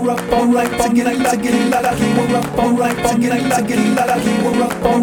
we're up all night, get to get lucky. We're up all night, get to get lucky. We're up all right.